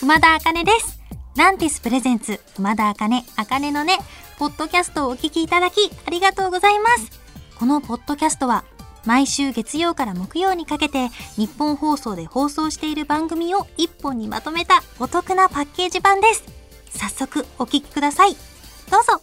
熊田茜です。ランティスプレゼンツ、熊田茜、茜のね、ポッドキャストをお聞きいただき、ありがとうございます。このポッドキャストは、毎週月曜から木曜にかけて、日本放送で放送している番組を一本にまとめたお得なパッケージ版です。早速、お聞きください。どうぞ。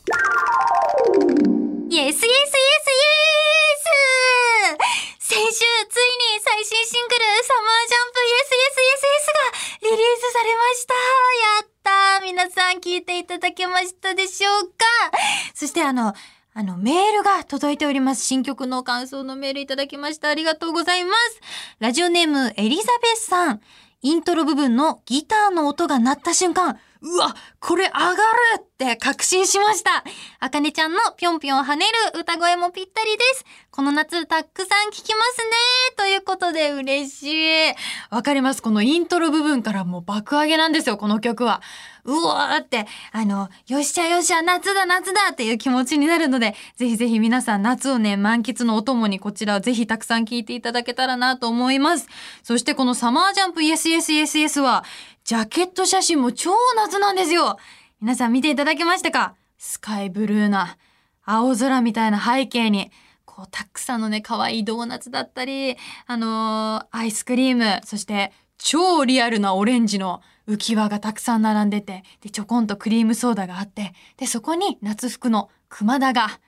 あの、あの、メールが届いております。新曲の感想のメールいただきました。ありがとうございます。ラジオネーム、エリザベスさん。イントロ部分のギターの音が鳴った瞬間、うわ、これ上がるって確信しました。あかねちゃんのぴょんぴょん跳ねる歌声もぴったりです。この夏たくさん聴きますね。ということで嬉しい。わかります。このイントロ部分からもう爆上げなんですよ、この曲は。うわーって、あの、よっしゃよっしゃ、夏だ夏だっていう気持ちになるので、ぜひぜひ皆さん夏をね、満喫のお供にこちらをぜひたくさん聴いていただけたらなと思います。そしてこのサマージャンプ YesYesYesYes は、ジャケット写真も超夏なんですよ。皆さん見ていただけましたか？スカイブルーな青空みたいな背景に、こう、たくさんのね、可愛いドーナツだったり、あのーアイスクリーム、そして、超リアルなオレンジの浮き輪がたくさん並んでて、で、ちょこんとクリームソーダがあって、で、そこに夏服の熊田が、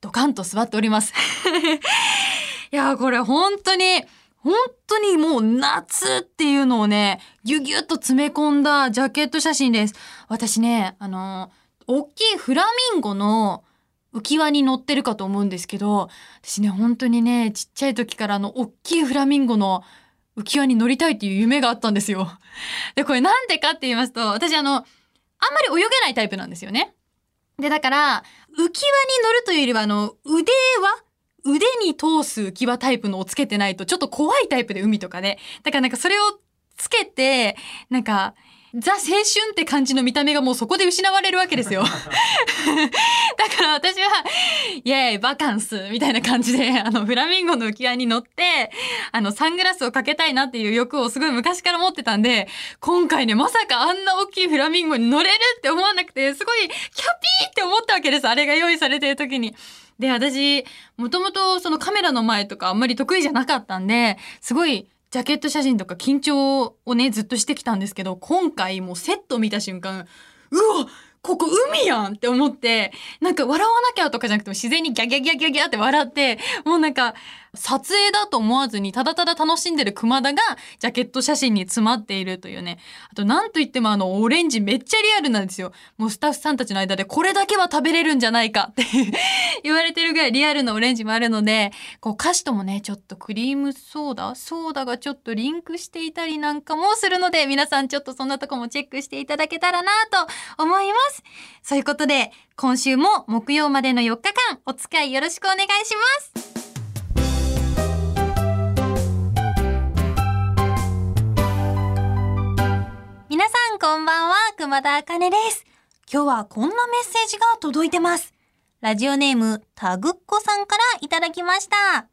ドカンと座っております。いやー、これ本当に、本当にもう夏っていうのをね、ぎゅぎゅっと詰め込んだジャケット写真です。私ね、あのー大きいフラミンゴの浮き輪に乗ってるかと思うんですけど、私ね、本当にね、ちっちゃい時からあの、大きいフラミンゴの浮き輪に乗りたいっていう夢があったんですよ。で、これなんでかって言いますと、私あの、あんまり泳げないタイプなんですよね。で、だから、浮き輪に乗るというよりは、あの、腕は腕に通す浮き輪タイプのをつけてないと、ちょっと怖いタイプで海とかね。だからなんかそれをつけて、なんか、ザ青春って感じの見た目がもうそこで失われるわけですよ。だから私は、イェーイ、バカンスみたいな感じで、あの、フラミンゴの浮き輪に乗って、あの、サングラスをかけたいなっていう欲をすごい昔から持ってたんで、今回ね、まさかあんな大きいフラミンゴに乗れるって思わなくて、すごい、キャピーって思ったわけです。あれが用意されてる時に。で、私、もともとそのカメラの前とかあんまり得意じゃなかったんで、すごい、ジャケット写真とか緊張をね、ずっとしてきたんですけど、今回もうセット見た瞬間、うわここ海やんって思って、なんか笑わなきゃとかじゃなくても自然にギャギャギャギャギャって笑って、もうなんか撮影だと思わずにただただ楽しんでる熊田がジャケット写真に詰まっているというね。あとなんといってもあのオレンジめっちゃリアルなんですよ。もうスタッフさんたちの間でこれだけは食べれるんじゃないかって 言われてるぐらいリアルなオレンジもあるので、こう歌詞ともね、ちょっとクリームソーダソーダがちょっとリンクしていたりなんかもするので、皆さんちょっとそんなとこもチェックしていただけたらなと思います。そういうことで、今週も木曜までの4日間、お付き合いよろしくお願いします。ばんは、熊田茜です。今日はこんなメッセージが届いてます。ラジオネーム、タグッコさんからいただきました。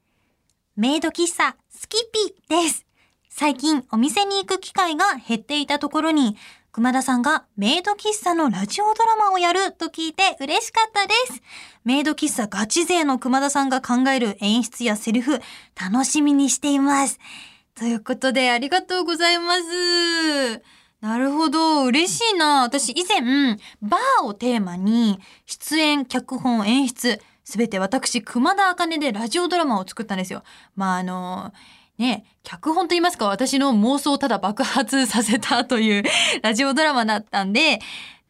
メイド喫茶、スキピです。最近お店に行く機会が減っていたところに、熊田さんがメイド喫茶のラジオドラマをやると聞いて嬉しかったです。メイド喫茶ガチ勢の熊田さんが考える演出やセリフ、楽しみにしています。ということで、ありがとうございます。なるほど。嬉しいな。私以前、バーをテーマに、出演、脚本、演出、すべて私、熊田茜でラジオドラマを作ったんですよ。まあ、あのね、脚本と言いますか、私の妄想をただ爆発させたという ラジオドラマだったんで、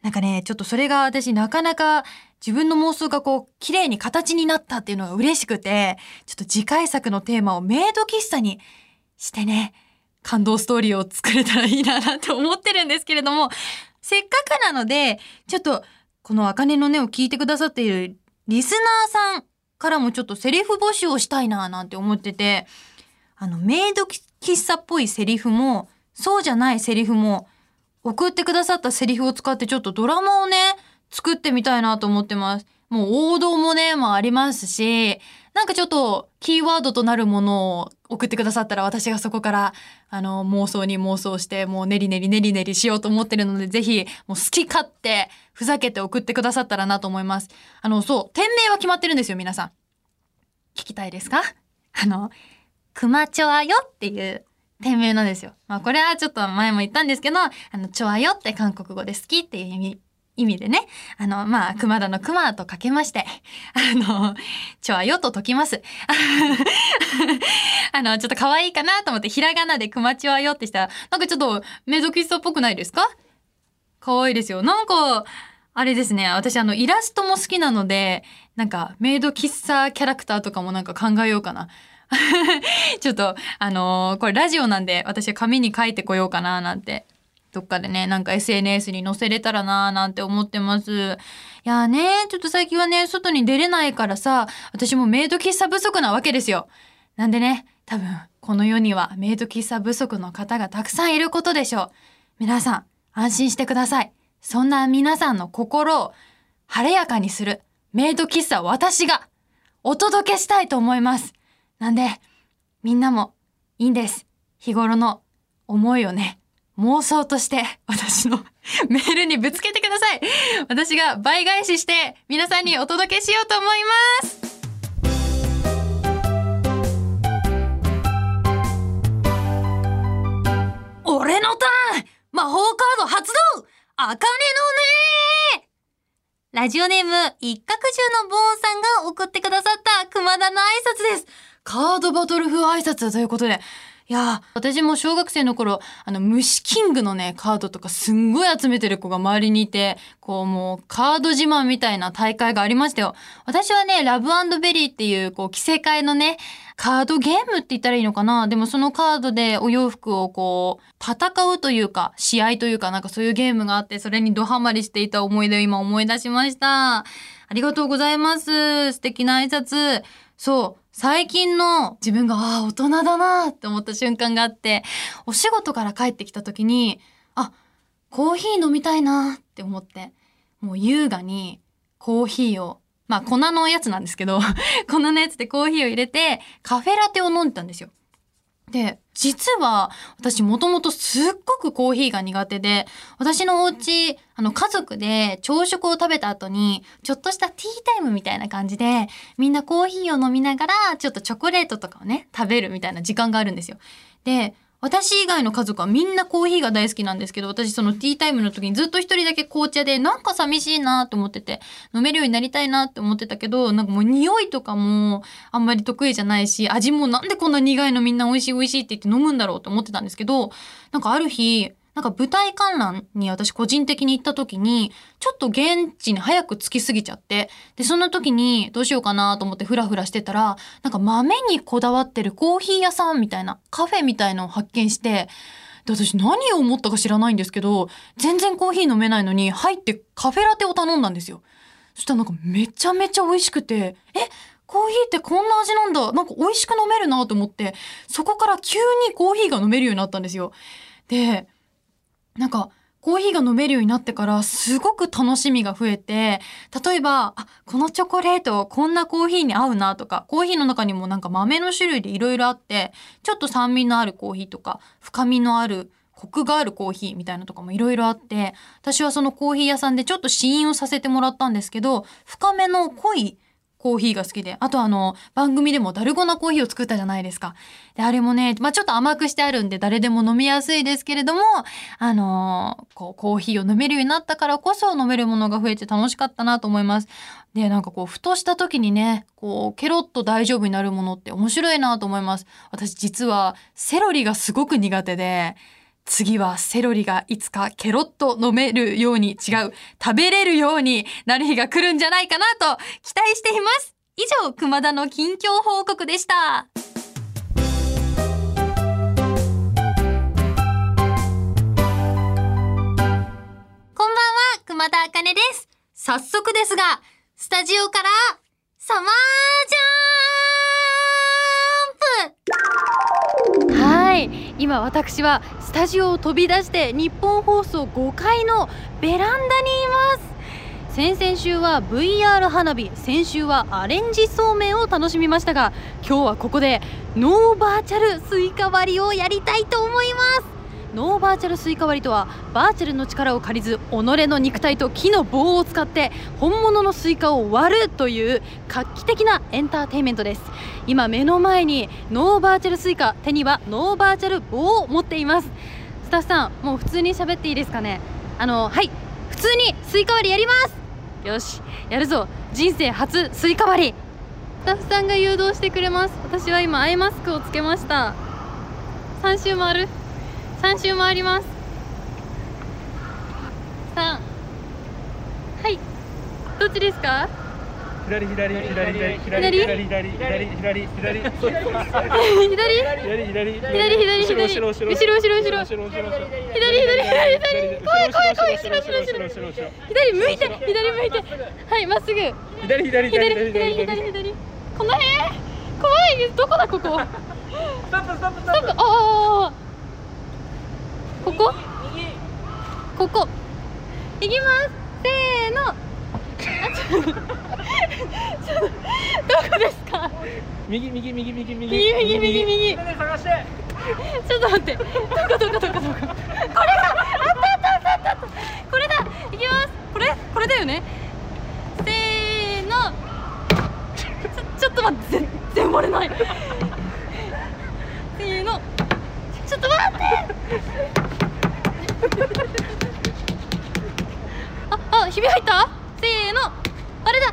なんかね、ちょっとそれが私なかなか自分の妄想がこう、綺麗に形になったっていうのが嬉しくて、ちょっと次回作のテーマをメイド喫茶にしてね、感動ストーリーを作れたらいいななんて思ってるんですけれども、せっかくなので、ちょっと、この茜の音を聞いてくださっているリスナーさんからもちょっとセリフ募集をしたいななんて思ってて、あの、メイド喫茶っぽいセリフも、そうじゃないセリフも、送ってくださったセリフを使ってちょっとドラマをね、作ってみたいなと思ってます。もう王道もね、もありますし、なんかちょっとキーワードとなるものを送ってくださったら私がそこからあの妄想に妄想してもうネリネリネリネリしようと思ってるのでぜひもう好き勝手ふざけて送ってくださったらなと思います。あのそう店名は決まってるんですよ皆さん。聞きたいですか？あの、熊チョアよっていう店名なんですよ。まあこれはちょっと前も言ったんですけど、あの、チョアよって韓国語で好きっていう意味意味でね、あの、まあ、熊田の熊とかけまして、あの、ちょあよと解きます。あの、ちょっと可愛いかなと思って、ひらがなで熊ちょあよってしたら、なんかちょっとメイド喫茶っぽくないですか？可愛いですよ。なんか、あれですね、私あの、イラストも好きなので、なんか、メイド喫茶キャラクターとかもなんか考えようかな。ちょっと、あのー、これラジオなんで、私は紙に書いてこようかななんてどっかでね、なんか SNS に載せれたらなーなんて思ってます。いやーね、ちょっと最近はね、外に出れないからさ、私もメイド喫茶不足なわけですよ。なんでね、多分、この世にはメイド喫茶不足の方がたくさんいることでしょう。皆さん、安心してください。そんな皆さんの心を晴れやかにするメイド喫茶私がお届けしたいと思います。なんで、みんなもいいんです。日頃の思いをね、妄想として私の メールにぶつけてください。私が倍返しして皆さんにお届けしようと思います。俺のターン魔法カード発動あかねのねラジオネーム、一角中のボーンさんが送ってくださった熊田の挨拶です。カードバトル風挨拶ということで、いや私も小学生の頃、あの、虫キングのね、カードとかすんごい集めてる子が周りにいて、こうもう、カード自慢みたいな大会がありましたよ。私はね、ラブベリーっていう、こう、着せ替えのね、カードゲームって言ったらいいのかなでもそのカードでお洋服をこう、戦うというか、試合というか、なんかそういうゲームがあって、それにドハマりしていた思い出を今思い出しました。ありがとうございます。素敵な挨拶。そう。最近の自分が、ああ、大人だなって思った瞬間があって、お仕事から帰ってきた時に、あ、コーヒー飲みたいなって思って、もう優雅にコーヒーを、まあ粉のやつなんですけど、粉のやつでコーヒーを入れて、カフェラテを飲んでたんですよ。で、実は私もともとすっごくコーヒーが苦手で、私のお家、あの家族で朝食を食べた後に、ちょっとしたティータイムみたいな感じで、みんなコーヒーを飲みながら、ちょっとチョコレートとかをね、食べるみたいな時間があるんですよ。で、私以外の家族はみんなコーヒーが大好きなんですけど、私そのティータイムの時にずっと一人だけ紅茶で、なんか寂しいなと思ってて、飲めるようになりたいなって思ってたけど、なんかもう匂いとかもあんまり得意じゃないし、味もなんでこんな苦いのみんな美味しい美味しいって言って飲むんだろうと思ってたんですけど、なんかある日、なんか舞台観覧に私個人的に行った時に、ちょっと現地に早く着きすぎちゃって、で、その時にどうしようかなと思ってフラフラしてたら、なんか豆にこだわってるコーヒー屋さんみたいな、カフェみたいのを発見して、で、私何を思ったか知らないんですけど、全然コーヒー飲めないのに入ってカフェラテを頼んだんですよ。そしたらなんかめちゃめちゃ美味しくて、えコーヒーってこんな味なんだ。なんか美味しく飲めるなと思って、そこから急にコーヒーが飲めるようになったんですよ。で、なんか、コーヒーが飲めるようになってからすごく楽しみが増えて、例えば、あ、このチョコレートこんなコーヒーに合うなとか、コーヒーの中にもなんか豆の種類でいろいろあって、ちょっと酸味のあるコーヒーとか、深みのあるコクがあるコーヒーみたいなとかもいろいろあって、私はそのコーヒー屋さんでちょっと試飲をさせてもらったんですけど、深めの濃いコーヒーが好きで、あとあの、番組でもダルゴナコーヒーを作ったじゃないですか。で、あれもね、まあ、ちょっと甘くしてあるんで誰でも飲みやすいですけれども、あのー、こう、コーヒーを飲めるようになったからこそ飲めるものが増えて楽しかったなと思います。で、なんかこう、ふとした時にね、こう、ケロッと大丈夫になるものって面白いなと思います。私実は、セロリがすごく苦手で、次はセロリがいつかケロッと飲めるように違う、食べれるようになる日が来るんじゃないかなと期待しています。以上、熊田の近況報告でした。こんばんは、熊田茜です。早速ですが、スタジオから、サマージャンプ、今私はスタジオを飛び出してニッポン放送5階のベランダにいます。先々週は VR 花火先週はアレンジそうめんを楽しみましたが今日はここでノーバーチャルスイカ割りをやりたいと思いますノーバーチャルスイカ割りとはバーチャルの力を借りず己の肉体と木の棒を使って本物のスイカを割るという画期的なエンターテインメントです。今目の前にノーバーチャルスイカ手にはノーバーチャル棒を持っています。スタッフさんもう普通に喋っていいですかね？あのはい普通にスイカ割りやります。よしやるぞ。人生初スイカ割り。スタッフさんが誘導してくれます。私は今アイマスクをつけました。3周回る。3周回ります。3はい。どっちですか？左左左左左左左？左左左左左。左？左左左左左。後ろ後ろ後ろ。後ろ後ろ左左左左。怖い怖い怖い後ろ後ろ後ろ左向いて左向いて。はいまっすぐ。左左左左左左左。左この辺？怖いどこだここ？ストップストップストなんかああここ？ここ。いきます。せーの。どこですか？右右右右右。右右右右。ちょっと待って。どこどこどこどこ？これだ。あったあったあったあった。あったこれだ。いきます。これ？これだよね。せーの。ちょちょっと待って。全然割れないああひび入った？せーの。あれだ。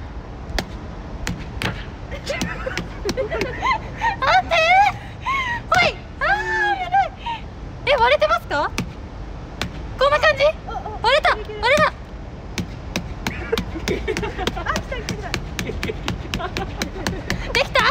待ってほい。あーやばい。え割れてますか？こんな感じ？割れた。割れた。できた？